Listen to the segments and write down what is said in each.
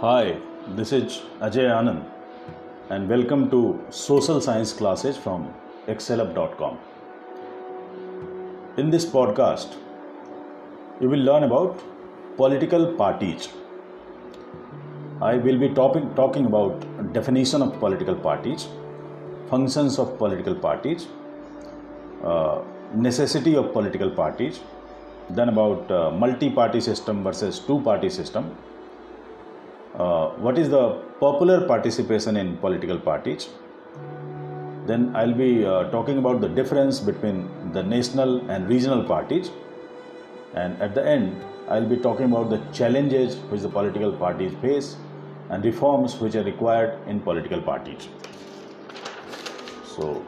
Hi, this is Ajay Anand and welcome to Social Science classes from excelup.com. In this podcast, you will learn about political parties. I will be topic, talking about definition of political parties, functions of political parties, uh, necessity of political parties, then about uh, multi-party system versus two-party system, uh, what is the popular participation in political parties? Then i'll be uh, talking about the difference between the national and regional parties. And at the end i'll be talking about the challenges which the political parties face and reforms which are required in political parties. So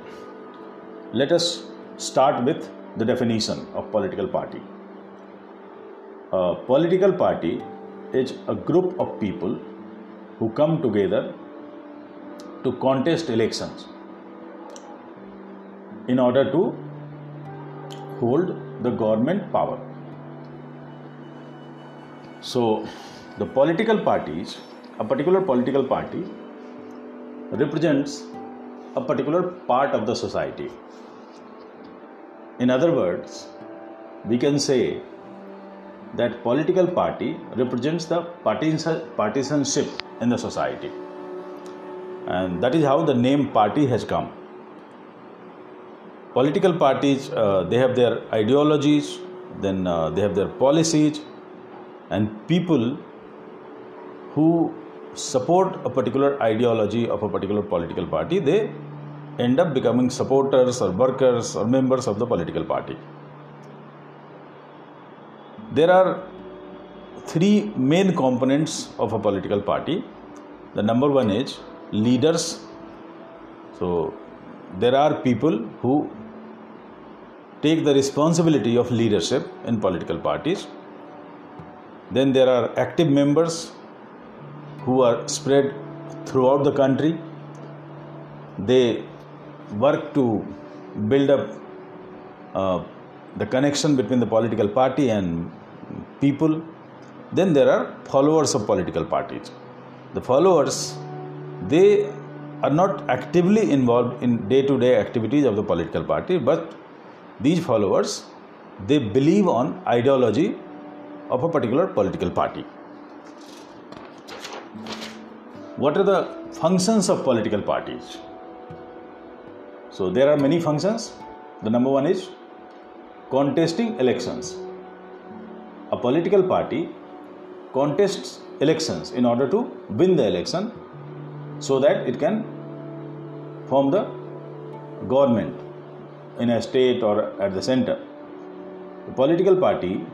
let us start with the definition of political party. A political party is a group of people who come together to contest elections in order to hold the government power. So, the political parties, a particular political party represents a particular part of the society. In other words, we can say that political party represents the partisanship in the society. And that is how the name party has come. Political parties uh, they have their ideologies then uh, they have their policies and people who support a particular ideology of a particular political party they end up becoming supporters or workers or members of the political party there are three main components of a political party. The number one is leaders. So there are people who take the responsibility of leadership in political parties. Then there are active members who are spread throughout the country. They work to build up uh, the connection between the political party and people. Then there are followers of political parties. The followers, they are not actively involved in day to day activities of the political party, but these followers, they believe on ideology of a particular political party. What are the functions of political parties? So there are many functions. The number one is contesting elections a political party contests elections in order to win the election so that it can form the government in a state or at the center. The political party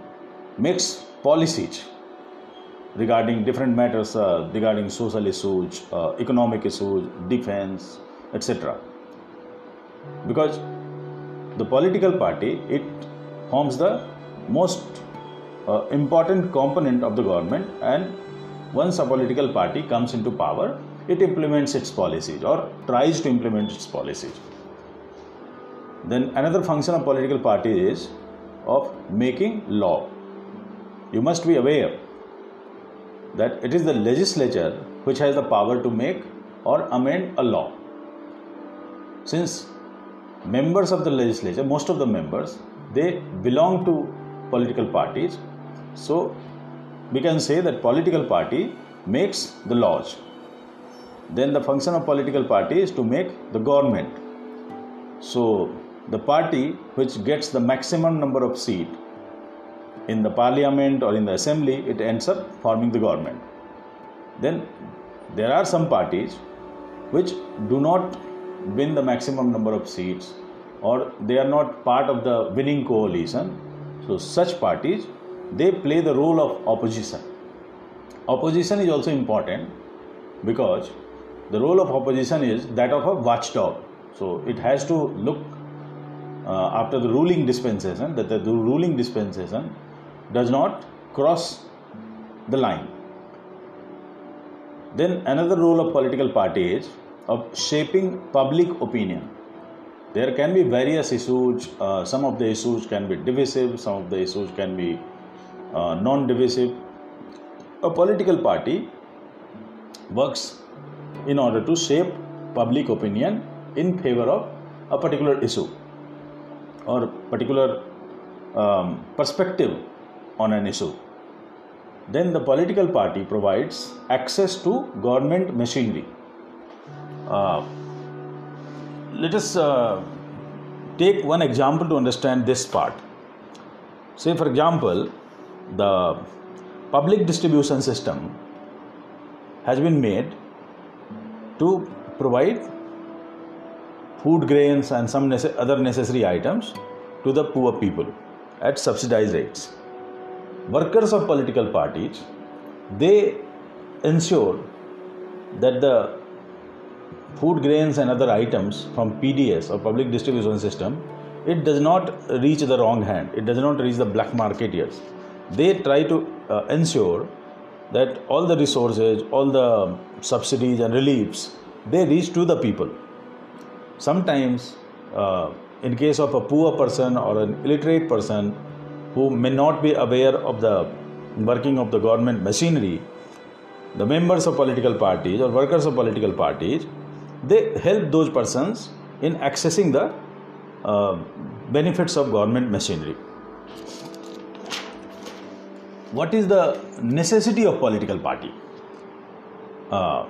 makes policies regarding different matters uh, regarding social issues, uh, economic issues, defense, etc. Because the political party it forms the most uh, important component of the government and once a political party comes into power it implements its policies or tries to implement its policies. Then another function of political party is of making law. You must be aware that it is the legislature which has the power to make or amend a law. Since members of the legislature most of the members they belong to political parties so we can say that political party makes the laws. Then the function of political party is to make the government. So the party which gets the maximum number of seat in the parliament or in the assembly, it ends up forming the government. Then there are some parties which do not win the maximum number of seats or they are not part of the winning coalition. So such parties they play the role of opposition. Opposition is also important because the role of opposition is that of a watchdog. So it has to look uh, after the ruling dispensation that the, ruling dispensation does not cross the line. Then another role of political party is of shaping public opinion. There can be various issues. Uh, some of the issues can be divisive. Some of the issues can be uh, non divisive. A political party works in order to shape public opinion in favor of a particular issue or particular um, perspective on an issue. Then the political party provides access to government machinery. Uh, let us uh, take one example to understand this part. Say, for example, the public distribution system has been made to provide food grains and some other necessary items to the poor people at subsidized rates. Workers of political parties they ensure that the food grains and other items from pds or public distribution system it does not reach the wrong hand. It does not reach the black marketeers they try to uh, ensure that all the resources all the subsidies and reliefs they reach to the people. Sometimes uh, in case of a poor person or an illiterate person who may not be aware of the working of the government machinery the members of political parties or workers of political parties they help those persons in accessing the uh, benefits of government machinery what is the necessity of political party? Uh,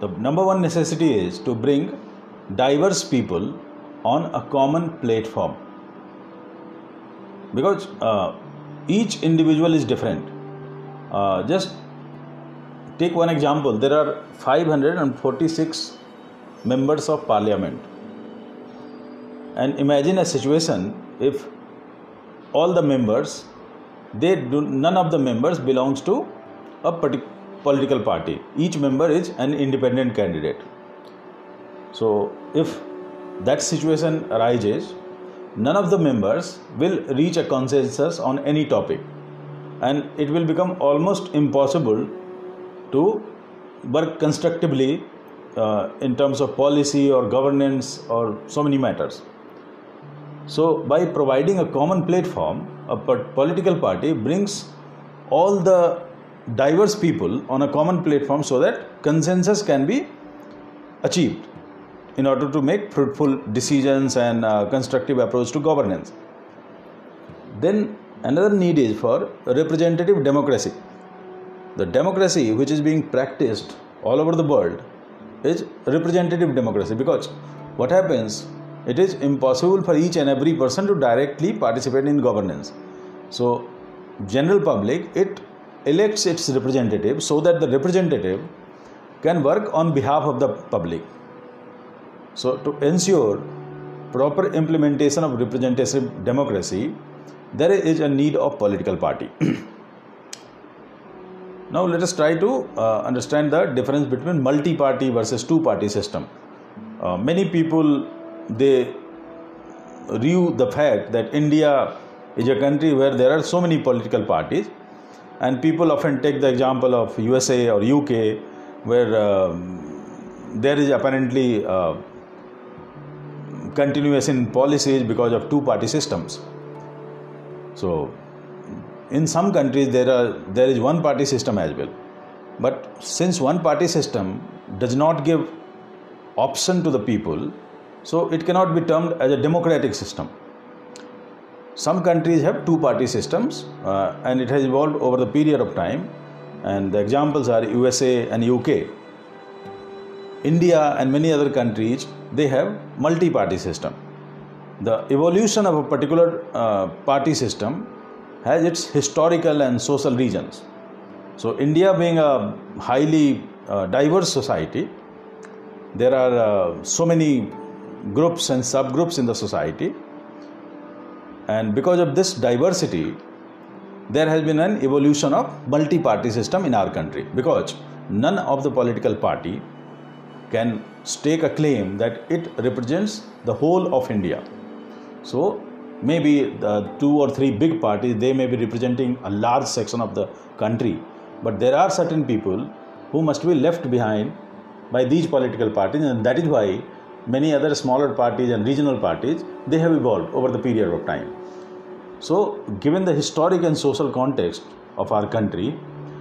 the number one necessity is to bring diverse people on a common platform. Because uh, each individual is different. Uh, just take one example. There are 546 members of parliament. And imagine a situation if all the members they do none of the members belongs to a particular political party. Each member is an independent candidate. So if that situation arises none of the members will reach a consensus on any topic. And it will become almost impossible to work constructively uh, in terms of policy or governance or so many matters so by providing a common platform a political party brings all the diverse people on a common platform so that consensus can be achieved in order to make fruitful decisions and uh, constructive approach to governance. Then another need is for representative democracy. The democracy which is being practiced all over the world is representative democracy because what happens it is impossible for each and every person to directly participate in governance so general public it elects its representative so that the representative can work on behalf of the public. So, to ensure proper implementation of representative democracy, there is a need of political party. now, let us try to uh, understand the difference between multi-party versus two-party system. Uh, many people they view the fact that India is a country where there are so many political parties and people often take the example of USA or UK where um, there is apparently uh, continuous in policies because of two party systems. So in some countries there are there is one party system as well. But since one party system does not give option to the people so it cannot be termed as a democratic system some countries have two party systems uh, and it has evolved over the period of time and the examples are USA and UK. India and many other countries they have multi party system. The evolution of a particular uh, party system has its historical and social reasons. So India being a highly uh, diverse society there are uh, so many groups and subgroups in the society. And because of this diversity there has been an evolution of multi-party system in our country. Because none of the political party can stake a claim that it represents the whole of india. So maybe the two or three big parties they may be representing a large section of the country. But there are certain people who must be left behind by these political parties and that is why many other smaller parties and regional parties they have evolved over the period of time so given the historic and social context of our country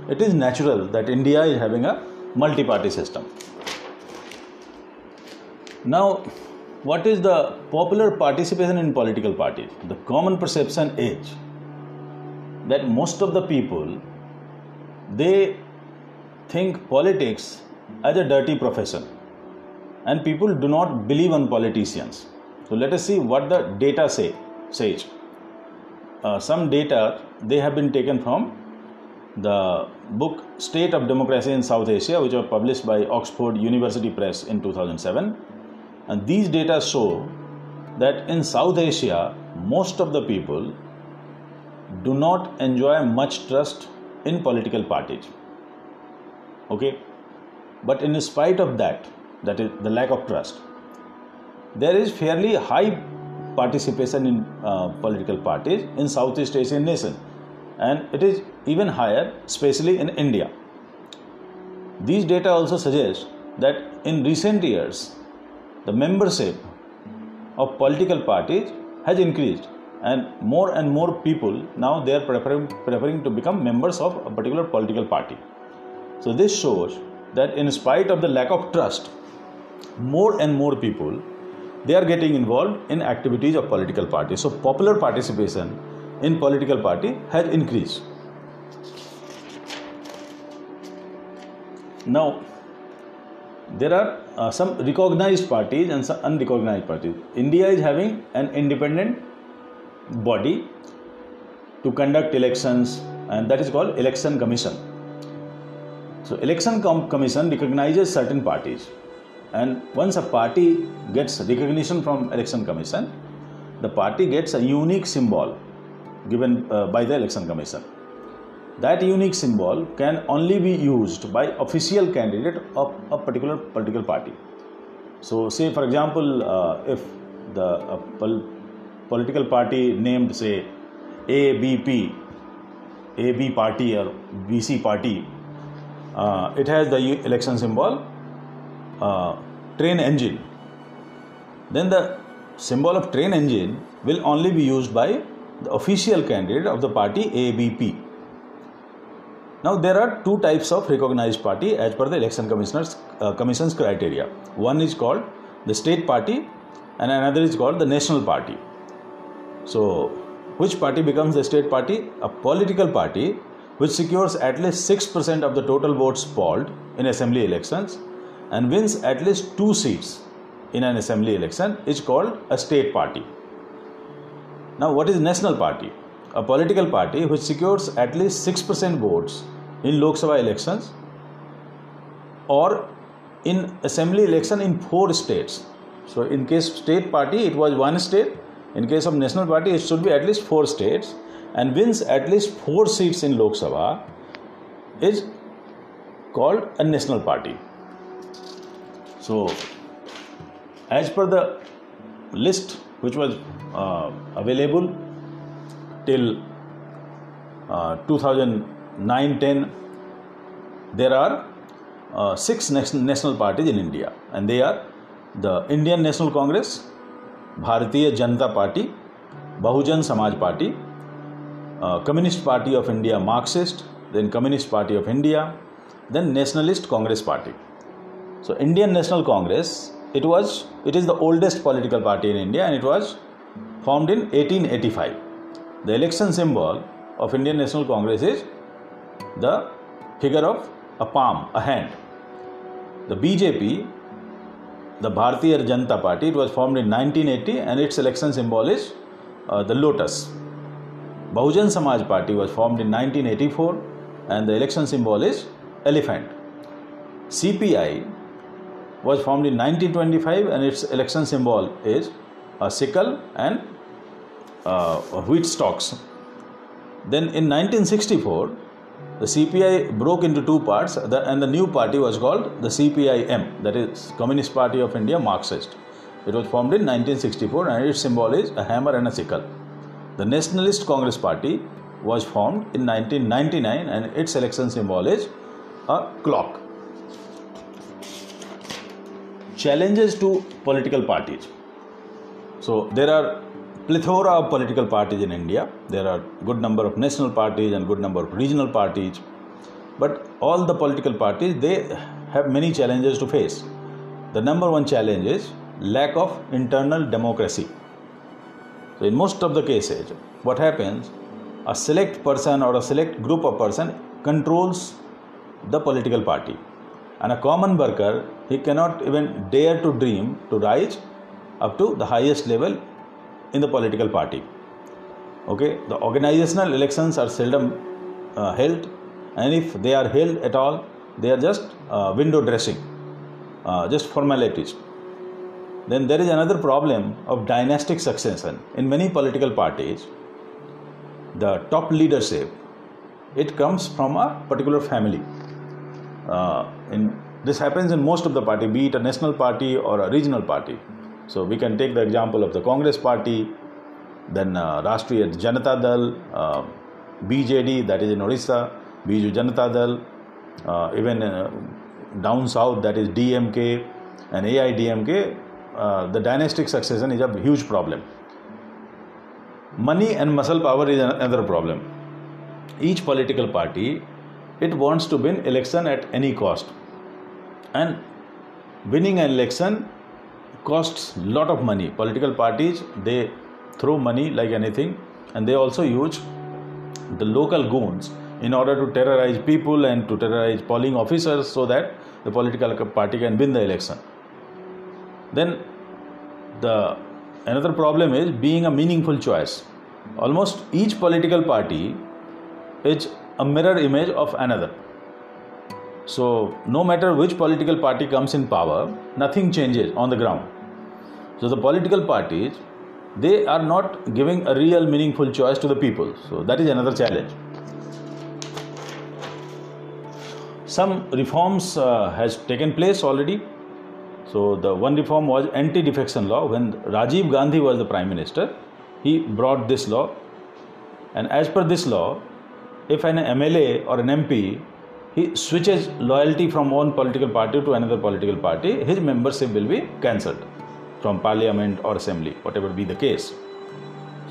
it is natural that india is having a multi-party system. Now, what is the popular participation in political parties? The common perception is that most of the people they think politics as a dirty profession and people do not believe on politicians. So let us see what the data say says. Uh, some data they have been taken from the book state of democracy in south asia which was published by oxford university press in 2007 and these data show that in south asia most of the people do not enjoy much trust in political parties. Okay? But in spite of that that is the lack of trust. There is fairly high participation in uh, political parties in southeast asian nations and it is even higher especially in india. These data also suggest that in recent years the membership of political parties has increased and more and more people now they are preferring, preferring to become members of a particular political party. So this shows that in spite of the lack of trust more and more people they are getting involved in activities of political parties so popular participation in political party has increased. Now there are uh, some recognized parties and some unrecognized parties. India is having an independent body to conduct elections and that is called election commission. So election Com- commission recognizes certain parties and once a party gets recognition from election commission the party gets a unique symbol given uh, by the election commission. That unique symbol can only be used by official candidate of a particular political party. So say for example uh, if the uh, pol- political party named say ABP, AB party or BC party, uh, it has the election symbol uh, train engine. Then the symbol of train engine will only be used by the official candidate of the party ABP. Now there are two types of recognized party as per the election commissioners uh, commission's criteria. One is called the state party and another is called the national party. So, which party becomes the state party? A political party which secures at least 6% of the total votes polled in assembly elections and wins at least two seats in an assembly election is called a state party. Now, what is national party? A political party which secures at least 6% votes in Lok Sabha elections or in assembly election in four states. So, in case state party, it was one state in case of National Party, it should be at least four states and wins at least four seats in Lok Sabha is called a national party. So, as per the list which was uh, available till uh, 2009-10, there are uh, six national parties in India, and they are the Indian National Congress, Bharatiya Janata party Bahujan Samaj party communist party of India Marxist then communist party of India then nationalist Congress party So indian national congress it was it is the oldest political party in india and it was formed in 1885 the election symbol of indian national congress is the figure of a palm a hand the bjp the Bharatiya Janata Party. It was formed in 1980 and its election symbol is uh, the lotus. Bahujan Samaj Party was formed in 1984 and the election symbol is elephant. CPI was formed in 1925 and its election symbol is a sickle and uh, wheat stalks. Then in 1964, the CPI broke into two parts, and the new party was called the CPIM, that is Communist Party of India Marxist. It was formed in 1964 and its symbol is a hammer and a sickle. The Nationalist Congress Party was formed in 1999 and its election symbol is a clock. Challenges to political parties. So there are plethora of political parties in India. There are good number of national parties and good number of regional parties. But all the political parties they have many challenges to face. The number one challenge is lack of internal democracy. So, in most of the cases, what happens? A select person or a select group of person controls the political party, and a common worker he cannot even dare to dream to rise up to the highest level in the political party. Okay, the organizational elections are seldom uh, held, and if they are held at all, they are just uh, window dressing, uh, just formalities. Then there is another problem of dynastic succession. In many political parties, the top leadership it comes from a particular family. Uh, in, this happens in most of the party, be it a national party or a regional party. So we can take the example of the Congress party, then uh, Rashtriya Janata Dal, uh, BJD that is in Orissa, Biju Janata Dal, uh, even uh, down south that is DMK and AIDMK, uh, the dynastic succession is a huge problem. Money and muscle power is another problem. Each political party it wants to win election at any cost, and winning an election costs lot of money. Political parties they throw money like anything, and they also use the local goons in order to terrorize people and to terrorize polling officers so that the political party can win the election. Then the another problem is being a meaningful choice. Almost each political party is a mirror image of another. So no matter which political party comes in power nothing changes on the ground. So the political parties they are not giving a real meaningful choice to the people. So that is another challenge. Some reforms uh, has taken place already. So the one reform was anti-defection law. When rajiv gandhi was the prime minister he brought this law. And as per this law if an mla or an mp he switches loyalty from one political party to another political party his membership will be cancelled from parliament or assembly whatever be the case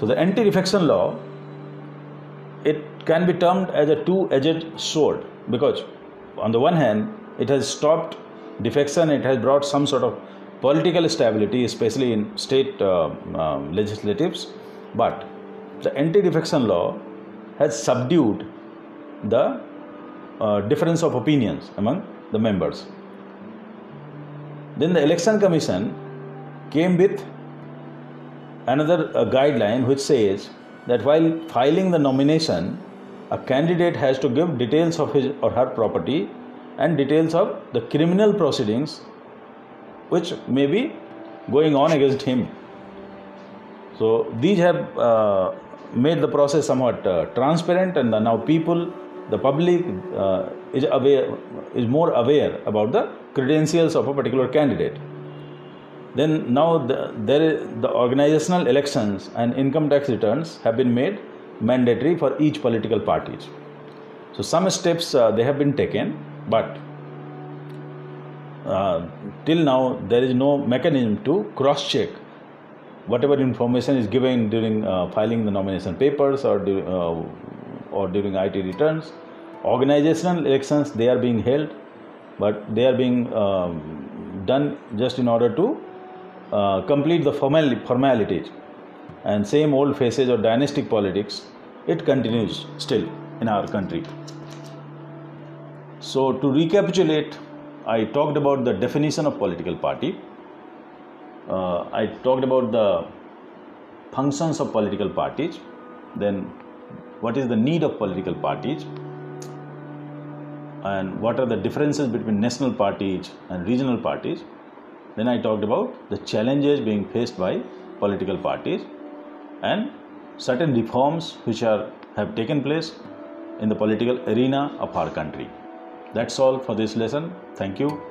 so the anti-defection law it can be termed as a two-edged sword because on the one hand, it has stopped defection, it has brought some sort of political stability, especially in state uh, uh, legislatives. But the anti defection law has subdued the uh, difference of opinions among the members. Then the Election Commission came with another uh, guideline which says that while filing the nomination, a candidate has to give details of his or her property and details of the criminal proceedings which may be going on against him. So these have uh, made the process somewhat uh, transparent, and now people, the public, uh, is aware, is more aware about the credentials of a particular candidate. Then now the, the organizational elections and income tax returns have been made mandatory for each political parties. So some steps uh, they have been taken, but uh, till now there is no mechanism to cross check whatever information is given during uh, filing the nomination papers or uh, or during IT returns. Organizational elections they are being held, but they are being um, done just in order to uh, complete the formal formalities and same old faces of dynastic politics it continues still in our country so to recapitulate i talked about the definition of political party uh, i talked about the functions of political parties then what is the need of political parties and what are the differences between national parties and regional parties then i talked about the challenges being faced by political parties and certain reforms which are have taken place in the political arena of our country. That's all for this lesson. Thank you.